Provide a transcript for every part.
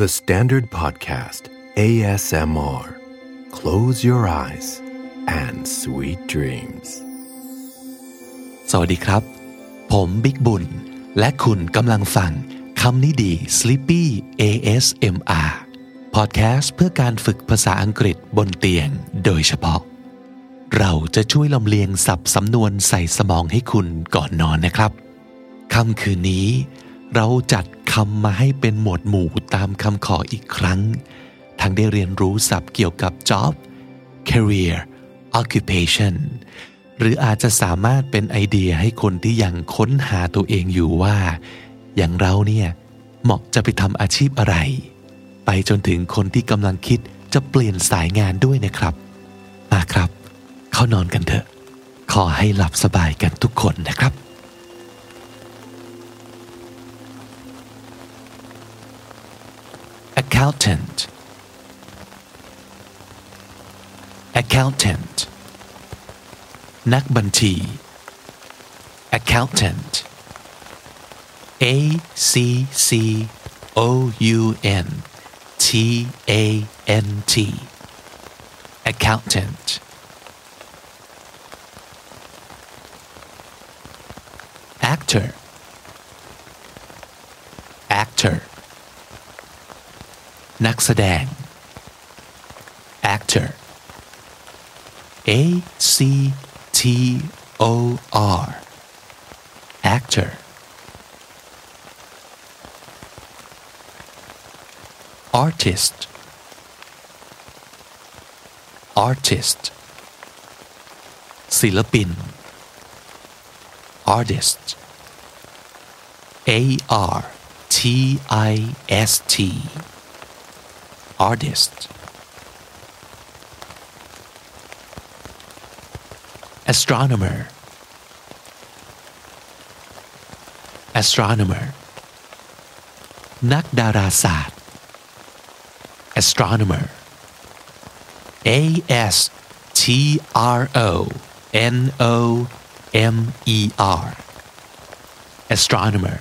The Standard Podcast ASMR Close your eyes and sweet dreams สวัสดีครับ ผมบิ๊กบุญ และคุณกำลังฟังคำนี้ดี Sleepy ASMR Podcast เพื่อการฝึกภาษาอังกฤษบนเตียงโดยเฉพาะ เราจะช่วยลำเลียงสับสำนวนใส่สมองให้คุณก่อนนอนนะครับ ค่ำคืนนี้ เราจัดคำมาให้เป็นหมวดหมู่ตามคำขออีกครั้ง ทั้งได้เรียนรู้ศัพท์เกี่ยวกับ job career occupation หรืออาจจะสามารถเป็นไอเดียให้คนที่ยังค้นหาตัวเองอยู่ว่า อย่างเราเนี่ย เหมาะจะไปทำอาชีพอะไร ไปจนถึงคนที่กำลังคิดจะเปลี่ยนสายงานด้วยนะครับ มาครับ เข้านอนกันเถอะ ขอให้หลับสบายกันทุกคนนะครับ accountant accountant นักบัญชี accountant a c c o u n t a n t accountant actor นักแสดง actor A C T O R actor artist artist ศิลปิน artist A R T I S T artist astronomer astronomer นักดาราศาสตร์ astronomer a s t r o n o m e r astronomer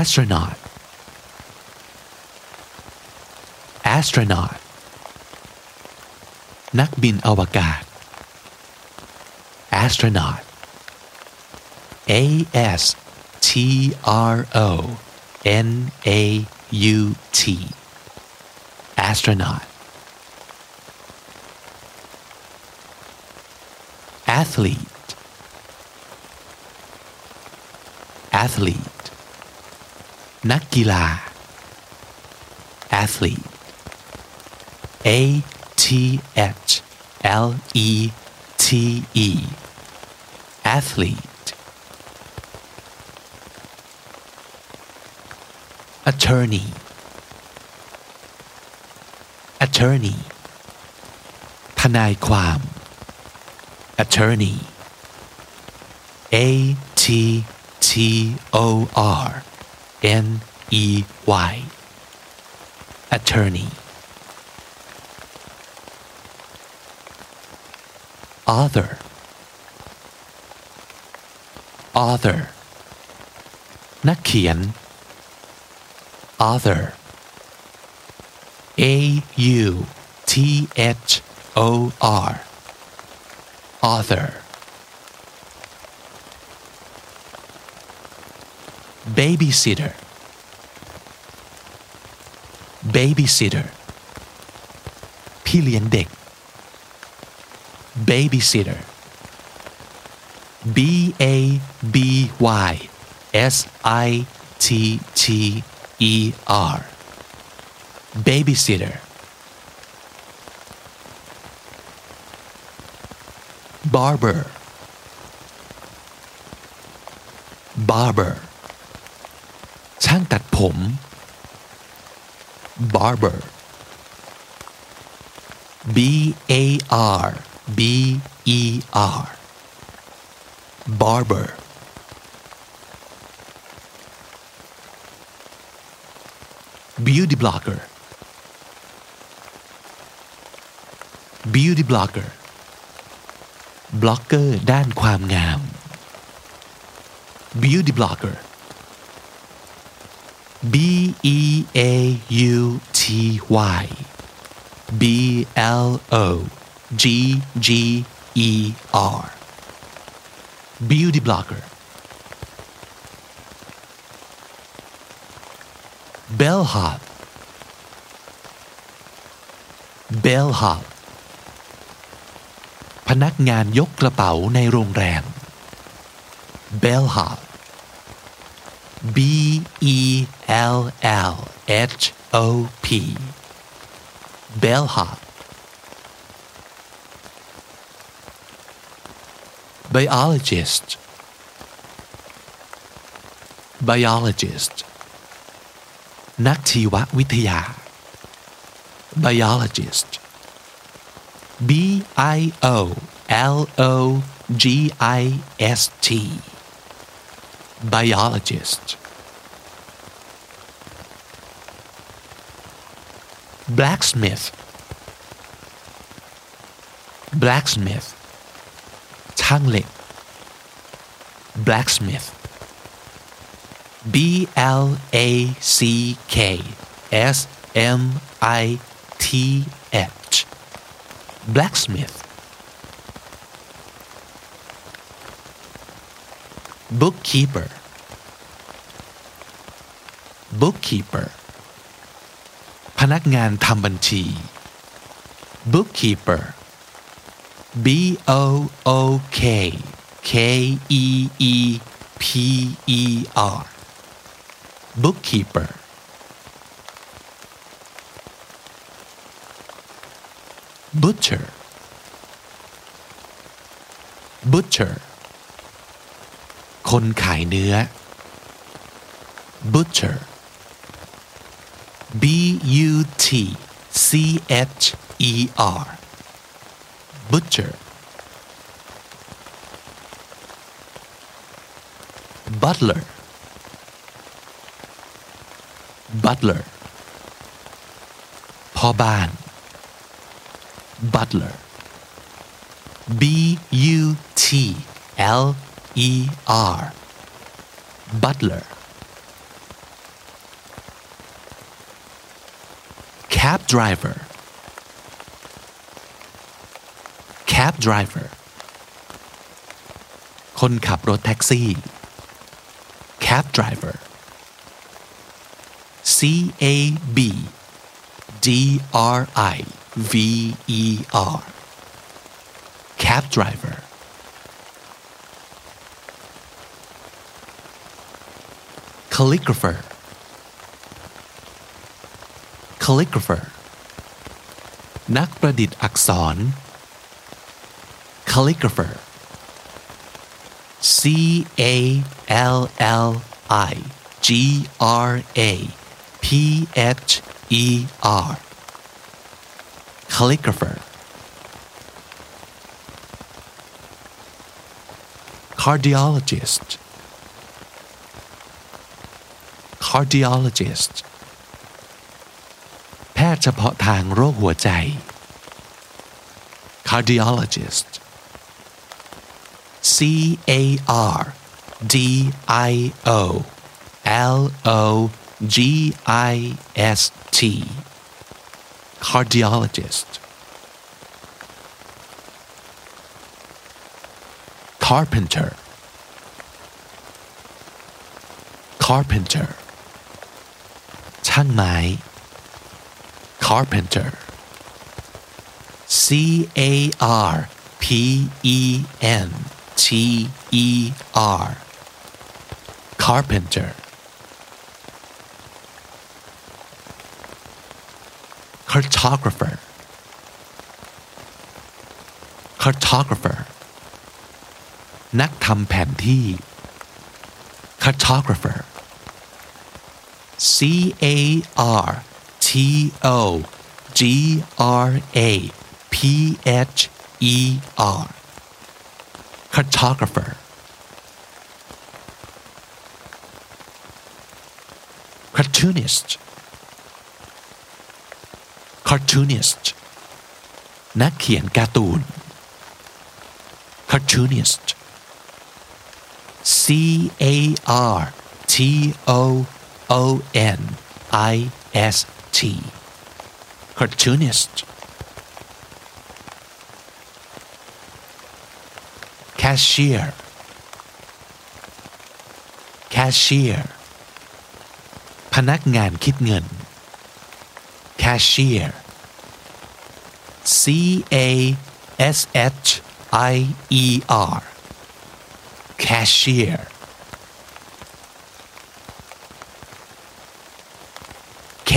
astronaut astronaut นักบินอวกาศ astronaut a s t r o n a u t astronaut athlete athlete นักกีฬา athlete a t h l e t e athlete attorney attorney ทนายความ attorney a t t o r N E Y attorney author author นักเขียน author A U T H O R author babysitter babysitter พี่เลี้ยงเด็ก babysitter B A B Y S I T T E R babysitter barber barber ช่าง ตัดผม barber b a r b e r barber บิวตี้บล็อกเกอร์บิวตี้บล็อกเกอร์บล็อกเกอร์ด้านความงาม beauty blogger E A U T Y B L O G G E R Beauty blogger bellhop bellhop พนักงานยกกระเป๋าในโรงแรม bellhop B E L L H O P bellhop biologist biologist นักชีววิทยา biologist B I O L O G I S T biologist blacksmith blacksmith ช่างเหล็ก blacksmith B L A C K S M I T H blacksmith bookkeeper bookkeeper พ นักงานทำบัญชี bookkeeper B O O K K E E P E R bookkeeper butcher butcher คนขายเนื้อ butcher B U T C H E R butcher butler butler พ่อบ้าน butler B U T L E R butler cab driver cab driver คนขับรถแท็กซี่ cab driver C A B D R I V E R cab driver calligrapher calligrapher นักประดิษฐ์อักษร calligrapher C A L L I G R A P H E R calligrapher cardiologist cardiologist แพ ทย์เฉพาะทางโรคหัวใจ cardiologist C A R D I O L O G I S T cardiologist carpenter carpenter ช่างไม้ carpenter C A R P E N T E R carpenter cartographer cartographer นักทำแผนที่ cartographer C A R T O G R A P H E R cartographer cartoonist cartoonist นักเขียนการ์ตูน cartoonist C A R T O O N I S T cartoonist cashier cashier พนักงานคิดเงิน cashier C A S H I E R cashier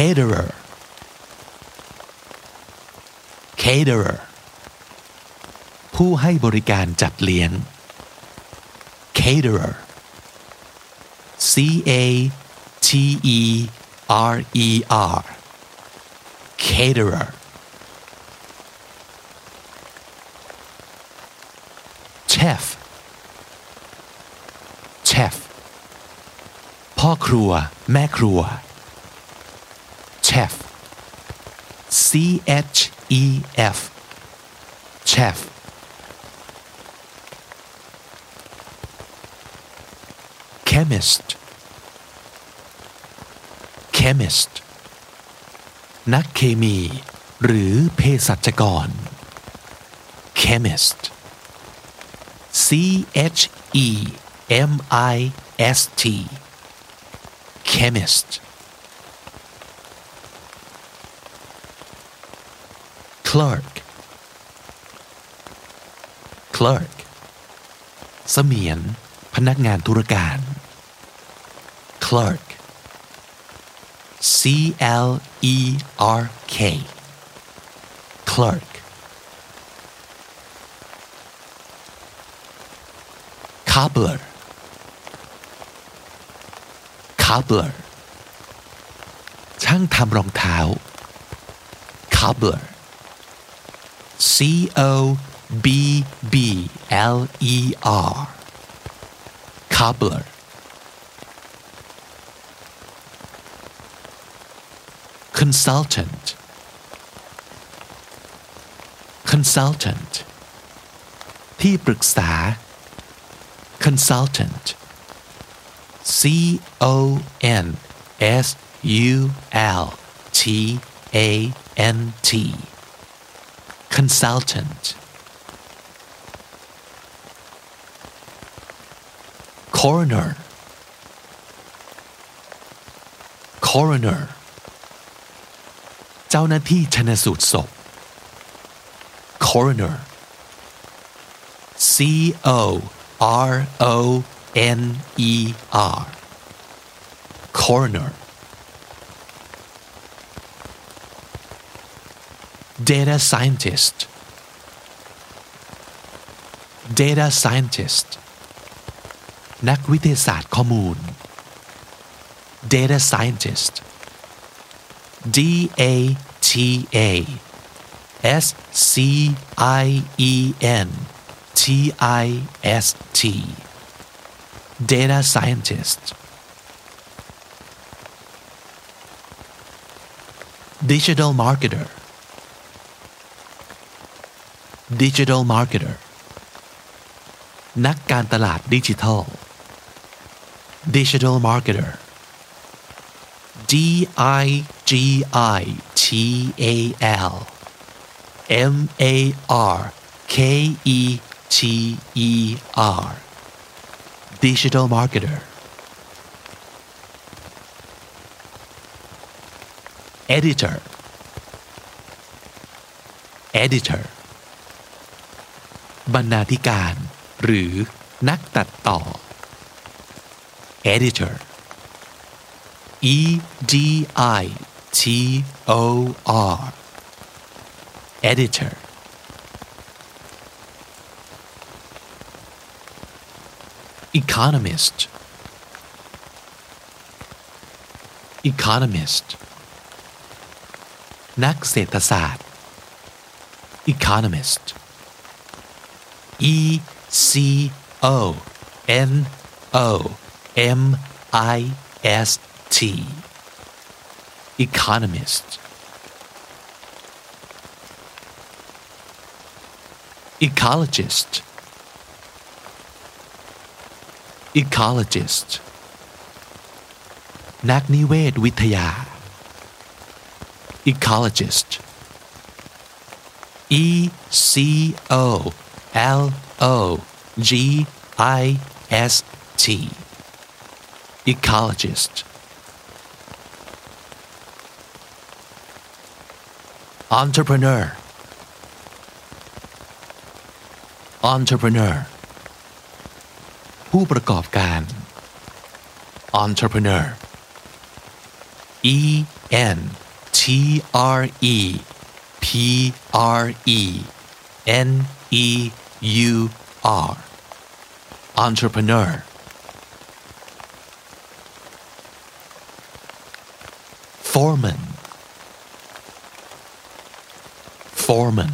Caterer caterer ผู้ให้บริการจัดเลี้ยง caterer C A T E R E R caterer chef chef พ่อครัว แม่ครัว chef C H E F chef chemist chemist นักเคมี หรือเภสัชกร chemist C H E M I S T chemist clerk clerk เสมียน พนักงานธุรการ clerk C L E R K clerk cobbler cobbler ช่างทำรองเท้า cobbler C O B B L E R cobbler consultant consultant ที่ปรึกษา consultant C O N S U L T A N T consultant coroner coroner เจ้าหน้าที่ชนสูตรศพ coroner C O R O N E R coroner data scientist data scientist นักวิทยาศาสตร์ข้อมูล data scientist D A T A S C I E N T I S T data scientist digital marketer digital marketer นักการตลาดดิจิทัล digital marketer D I G I T A L M A R K E T E R digital marketer editor editor บรรณาธิการ หรือนักตัดต่อ editor E D I T O R editor economist economist นักเศรษฐศาสตร์ economist E C O N O M I S T economist ecologist ecologist นักนิเวศวิทยา ecologist e c o l o g i s t ecologist entrepreneur entrepreneur ผู้ประกอบการ entrepreneur e n t r e p r e n e u r entrepreneur foreman foreman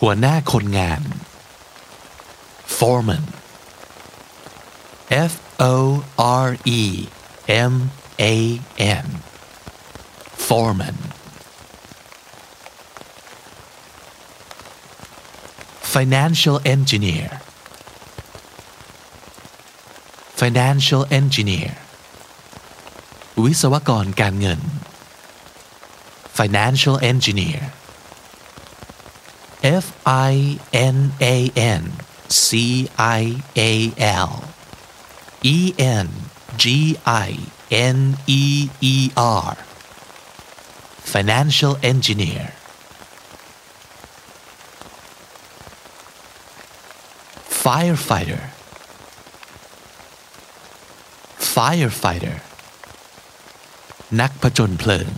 หัวหน้าคนงาน foreman F O R E M A N foreman financial engineer financial engineer วิศวกรการเงิน financial engineer F I N A N C I A L E N G I N E E R financial engineer firefighter firefighter นักผจญเพลิง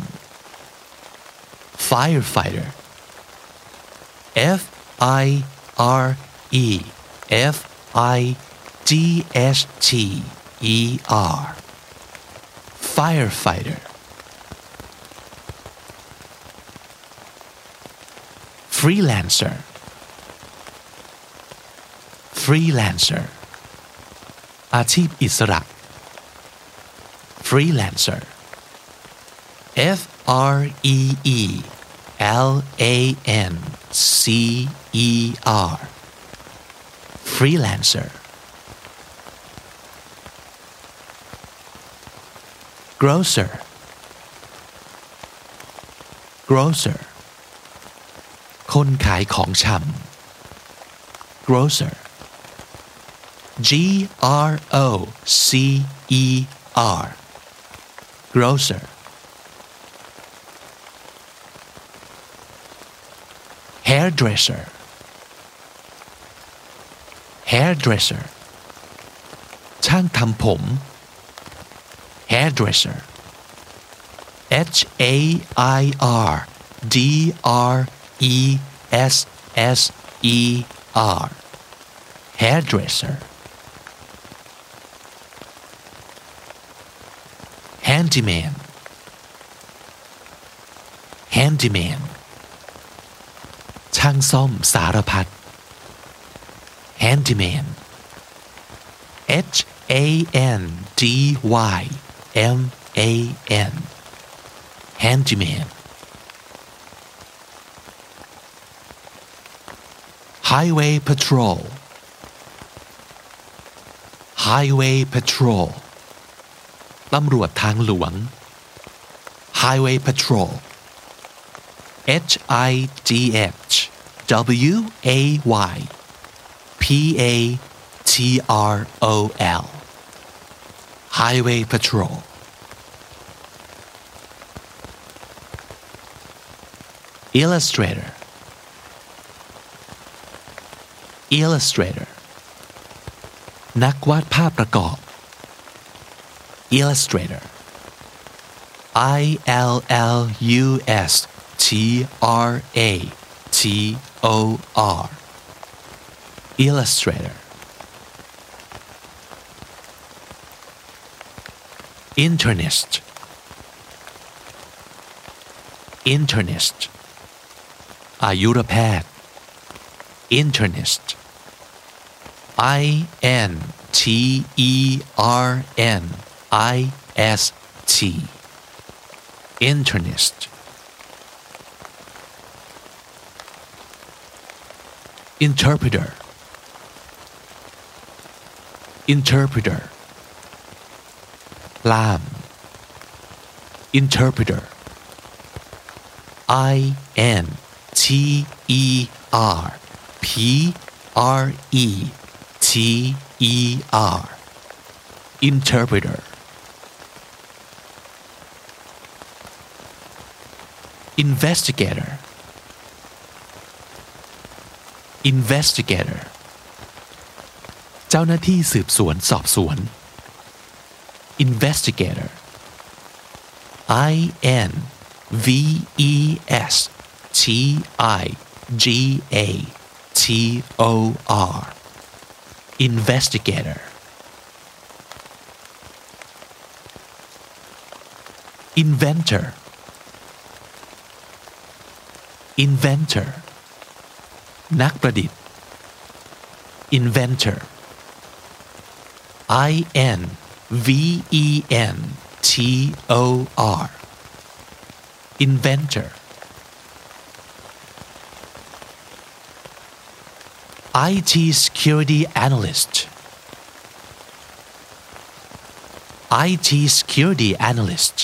firefighter F I R E F I G S T E R firefighter freelancer Freelancer อาชีพอิสระ freelancer F R E E L A N C E R freelancer grocer grocer คนขายของชำ grocer G R O C E R grocer hairdresser hairdresser ช่างทำผม hairdresser H A I R D R E S S E R hairdresser handyman handyman ช่างซ่อมสารพัด handyman H A N D Y M A N handyman highway patrol highway patrol ตำรวจทางหลวง highway patrol H I G H W A Y P A T R O L highway patrol illustrator illustrator นักวาดภาพประกอบ illustrator I L L U S T R A T O R illustrator internist internist อายุรแพทย์ internist I N T E R N I S T. Internist. Interpreter. Interpreter. Lam Interpreter. I N T E R. P R E T E R. Interpreter. investigator investigator เจ้าหน้าที่สืบสวนสอบสวน investigator I N V E S T I G A T O R investigator inventor inventor นักประดิษฐ์ inventor I N V E N T O R inventor IT security analyst IT security analyst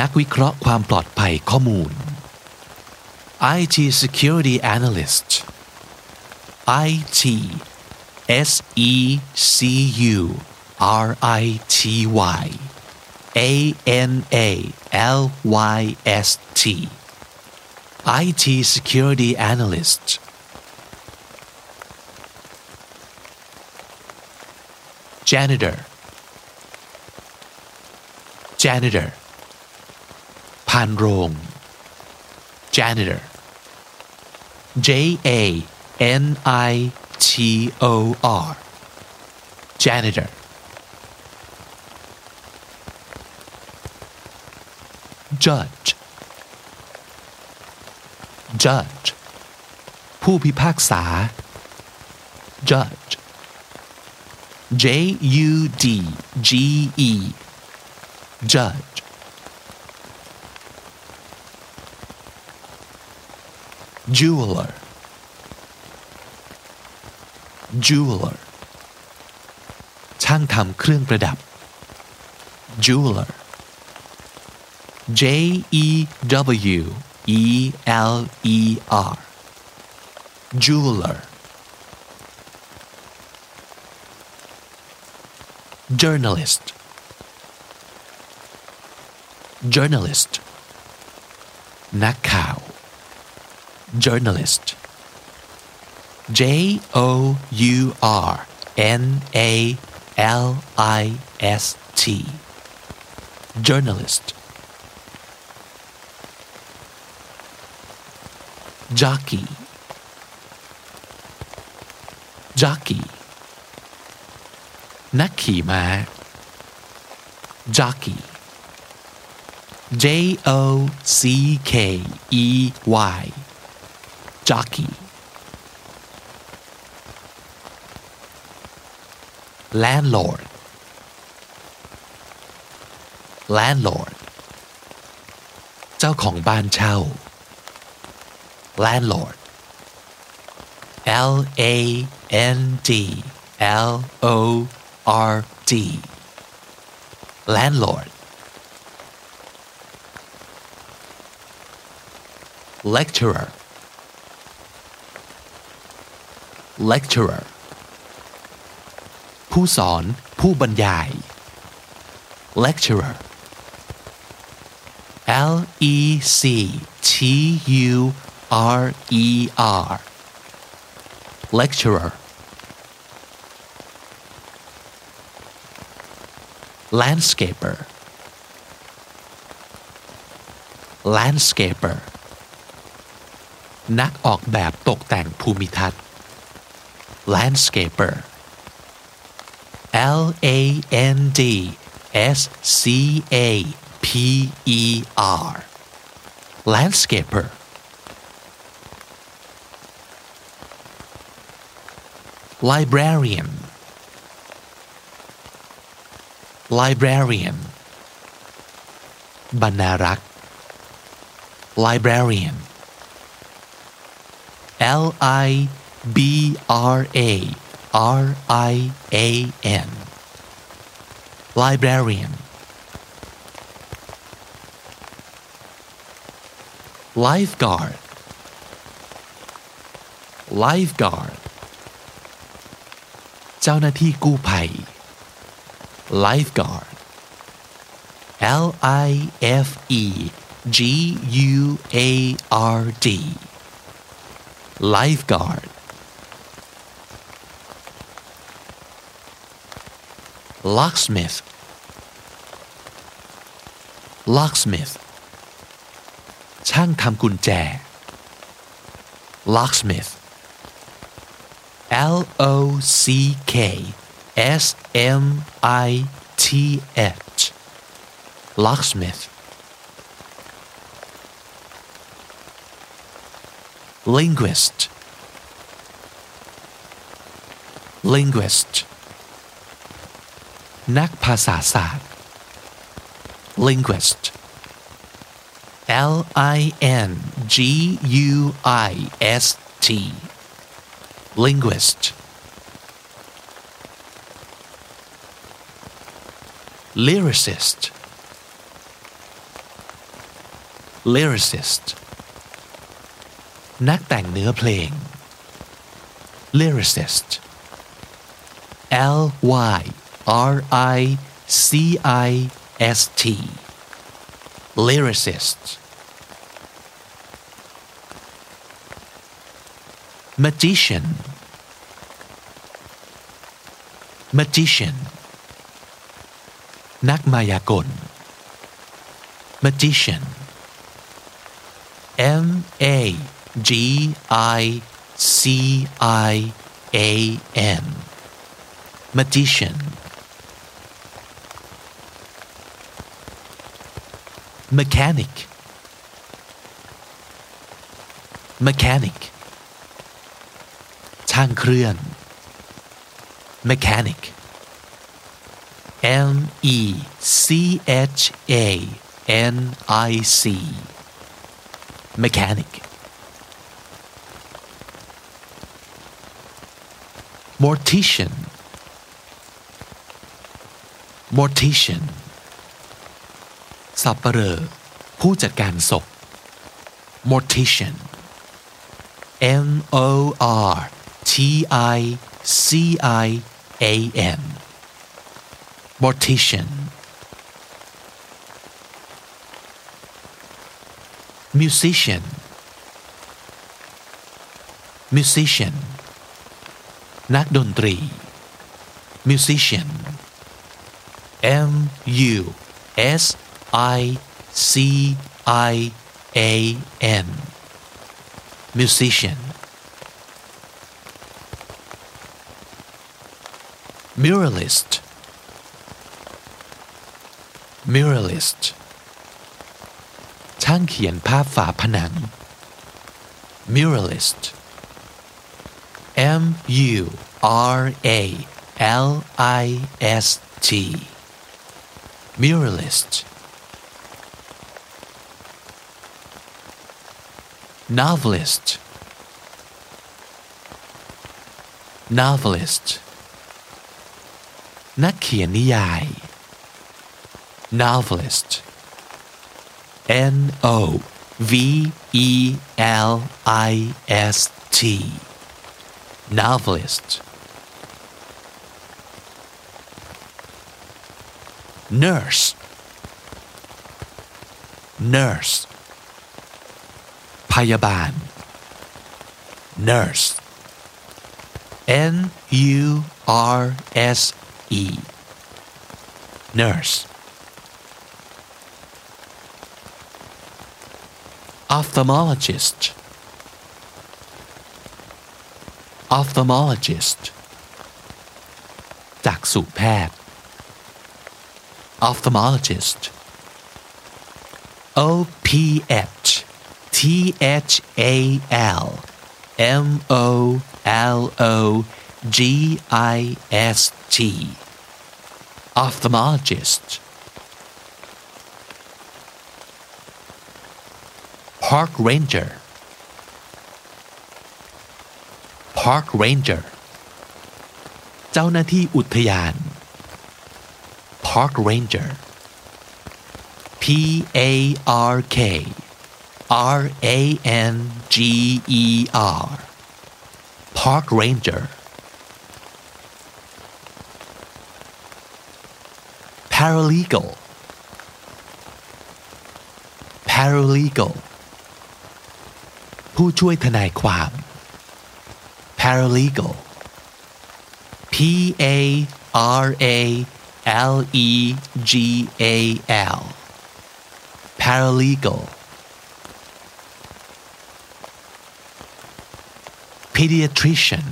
นักวิเคราะห์ความปลอดภัยข้อมูล IT security analyst IT S E C U R I T Y A N A L Y S T IT security analyst janitor janitor พานโรง janitor J A N I T O R janitor judge judge ผู้พิพากษา judge J U D G E judge jeweler jeweler ช่างทำเครื่องประดับ jeweler J E W E L E R jeweler journalist journalist นักข่าว journalist J O U R N A L I S T journalist jockey jockey นักขี่ม้า jockey J O C K E Y jockey landlord landlord เจ้าของบ้านเช่า landlord L A N D L O R D landlord lecturer Lecturer ผู้สอน ผู้บรรยาย lecturer L E C T U R E R lecturer landscaper landscaper นักออกแบบตกแต่งภูมิทัศน์ landscaper L A N D S C A P E R landscaper librarian librarian บรรณารักษ์ librarian L I B R A R I A N librarian lifeguard lifeguard เจ้าหน้าที่กู้ภัย lifeguard L I F E G U A R D lifeguard locksmith locksmith ช่างทำกุญแจ locksmith L O C K S M I T H locksmith linguist linguist นักภาษาศาสตร์ linguist L I N G U I S T linguist lyricist lyricist นักแต่งเนื้อเพลง lyricist L Y R I C I S T lyricist magician magician นักมายากล magician M A G I C I A N magician mechanic mechanic ช่างเครื่อง mechanic M E C H A N I C mechanic mortician mortician สับปะเรอผู้จัดการศพ mortician M O R T I C I A N mortician musician musician นักดนตรี musician M U S I C I A N musician muralist muralist ช่างเขียนภาพฝาผนัง muralist M U R A L I S T muralist novelist novelist นักเขียนนิยาย novelist N O V E L I S T novelist nurse nurse พยาบาล nurse N U R S E nurse ophthalmologist ophthalmologist จักษุแพทย์ ophthalmologist O P H T H A L M O L O G I S T ophthalmologist park ranger park ranger เจ้าหน้าที่อุทยาน park ranger P A R K R A N G E R park ranger paralegal paralegal ผู้ช่วยทนายความ paralegal P A R A L E G A L paralegal pediatrician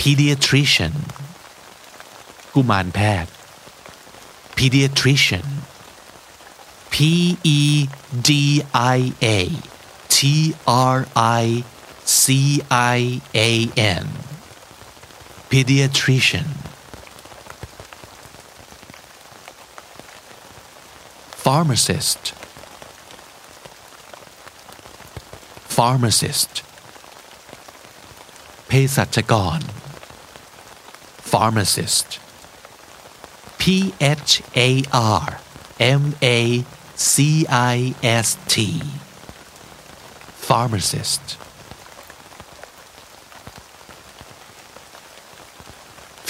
pediatrician กุมารแพทย์ pediatrician P E D I A T R I C I A N pediatrician pharmacist pharmacist เภสัชกร pharmacist P H A R M A C I S T pharmacist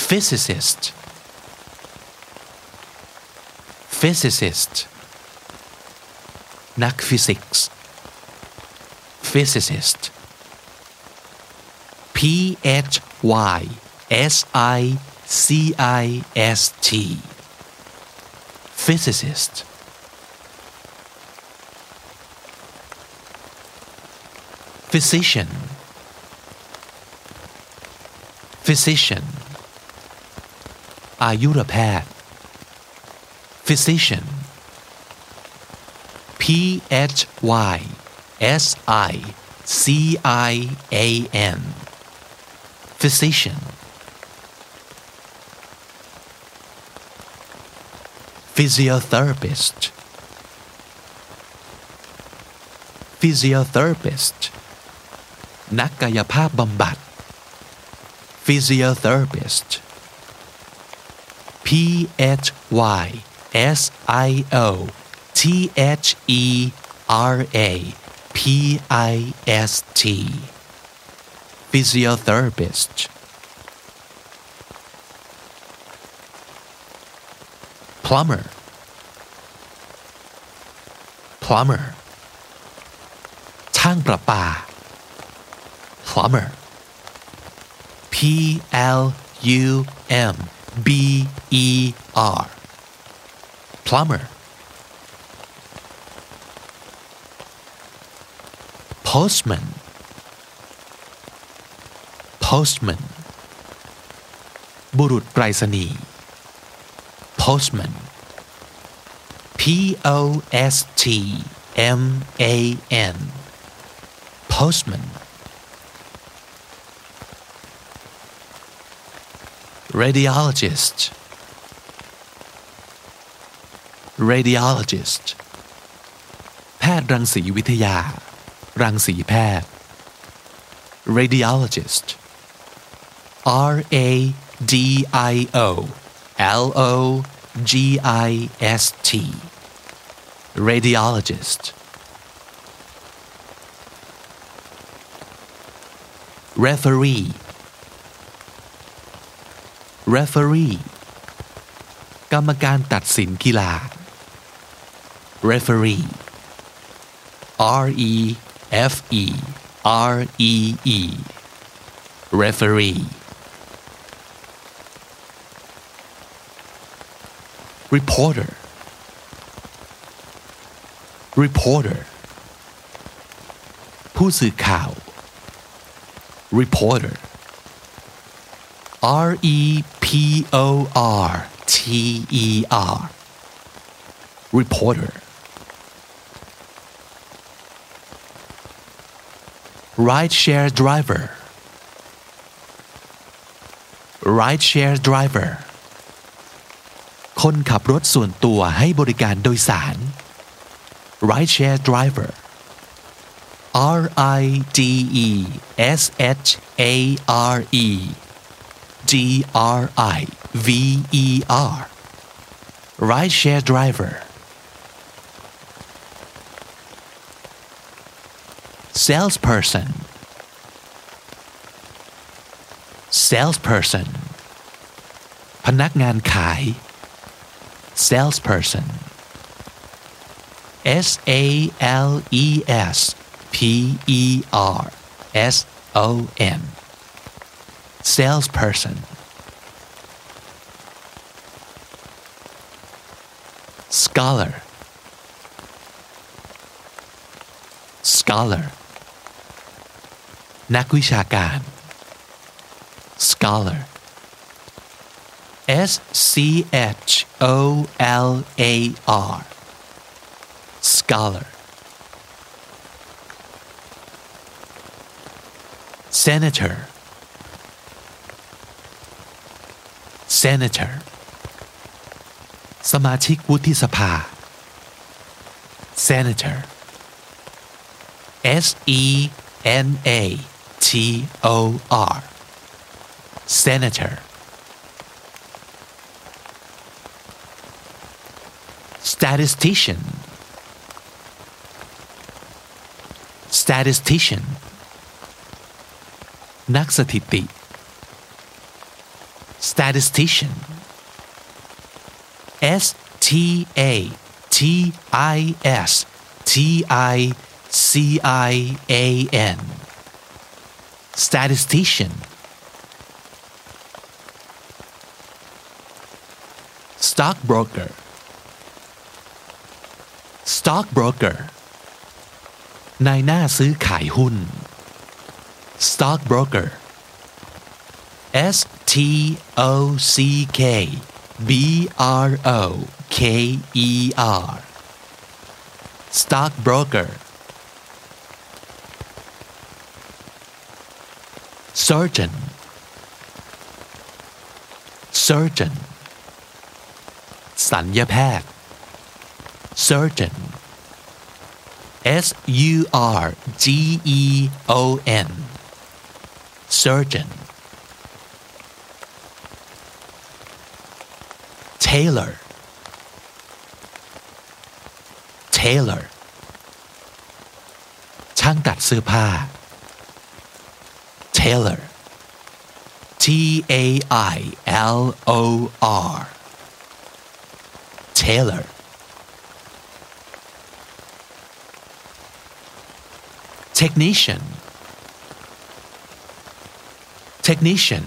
physicist physicist นักฟิสิกส์ physicist P H Y S I C I S T physicist physician physician อายุรแพทย์ physician P H Y S I C I A N physician physiotherapist physiotherapist นักกายภาพบำบัด physiotherapist P H Y S I O T H E R A P I S T physiotherapist plumber plumber ช่างประปา plumber P L U M B E R plumber Postman postman บุรุษไปรษณีย์ postman P O S T M A N postman radiologist radiologist แพทย์รังสีวิทยา รังสีแพทย์ radiologist R A D I O L O G I S T radiologist referee referee กรรมการตัดสินกีฬา referee R E F E R E E referee reporter reporter ผู้สื่อข่าว reporter R E P O R T E R reporter Ride share driver ride share driver คนขับรถส่วนตัวให้บริการโดยสาร ride share driver R I D E S H A R E D R I V E R rideshare driver salesperson salesperson พนักงานขาย salesperson S A L E S P E R S O N salesperson scholar scholar นักวิชาการ scholar S C H O L A R scholar senator senator สมาชิกวุฒิสภา senator S E N A T O R senator statistician statistician นักสถิติ statistician S T A T I S T I C I A N statistician stockbroker stockbroker นายหน้าซื้อขายหุ้น stockbroker S T O C K B R O K E R stockbroker Surgeon Surgeon ศัลยแพทย์ Surgeon S U R G E O N. Surgeon Tailor Tailor ช่างตัดเสื้อผ้า Tailor. T A I L O R. Tailor. Technician. Technician.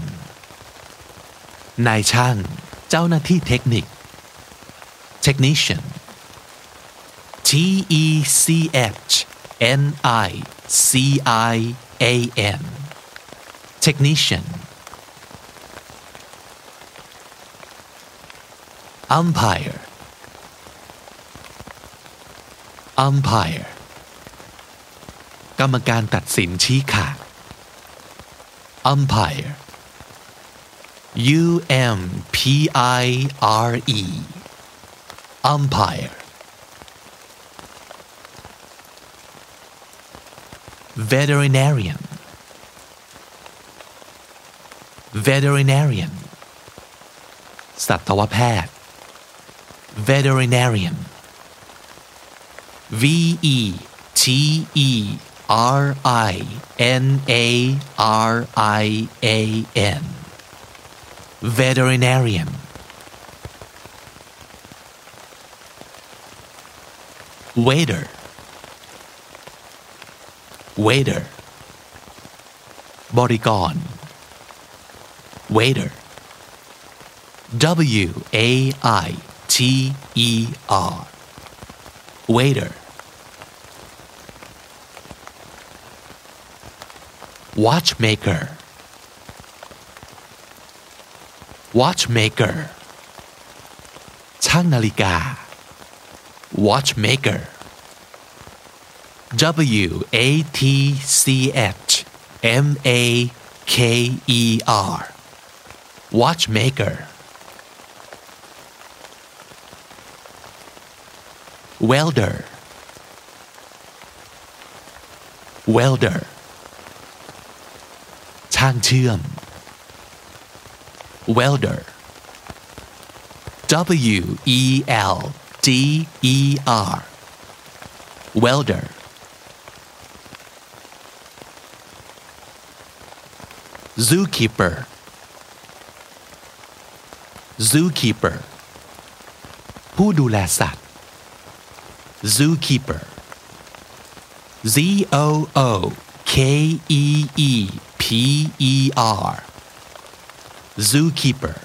นายช่างเจ้าหน้าที่เทคนิค Technician. T E C H N I C I A N. technician umpire umpire กรรมการตัดสินชี้ขาด umpire U M P I R E umpire veterinarian veterinarian สัตวแพทย์ veterinarian V E T E R I N A R I A N veterinarian waiter waiter บริกร waiter W A I T E R waiter watchmaker watchmaker ช่างนาฬิกา watchmaker W A T C H M A K E R watchmaker welder welder ช่างเชื่อม welder W E L D E R welder zookeeper zookeeper ผู้ดูแลสัตว์ zookeeper Z O O K E E P E R zookeeper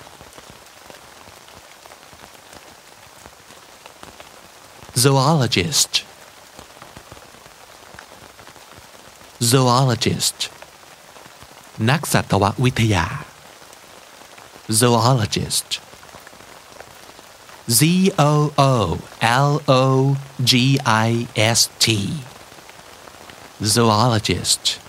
zoologist zoologist นักสัตววิทยา zoologist Z O O L O G I S T. Zoologist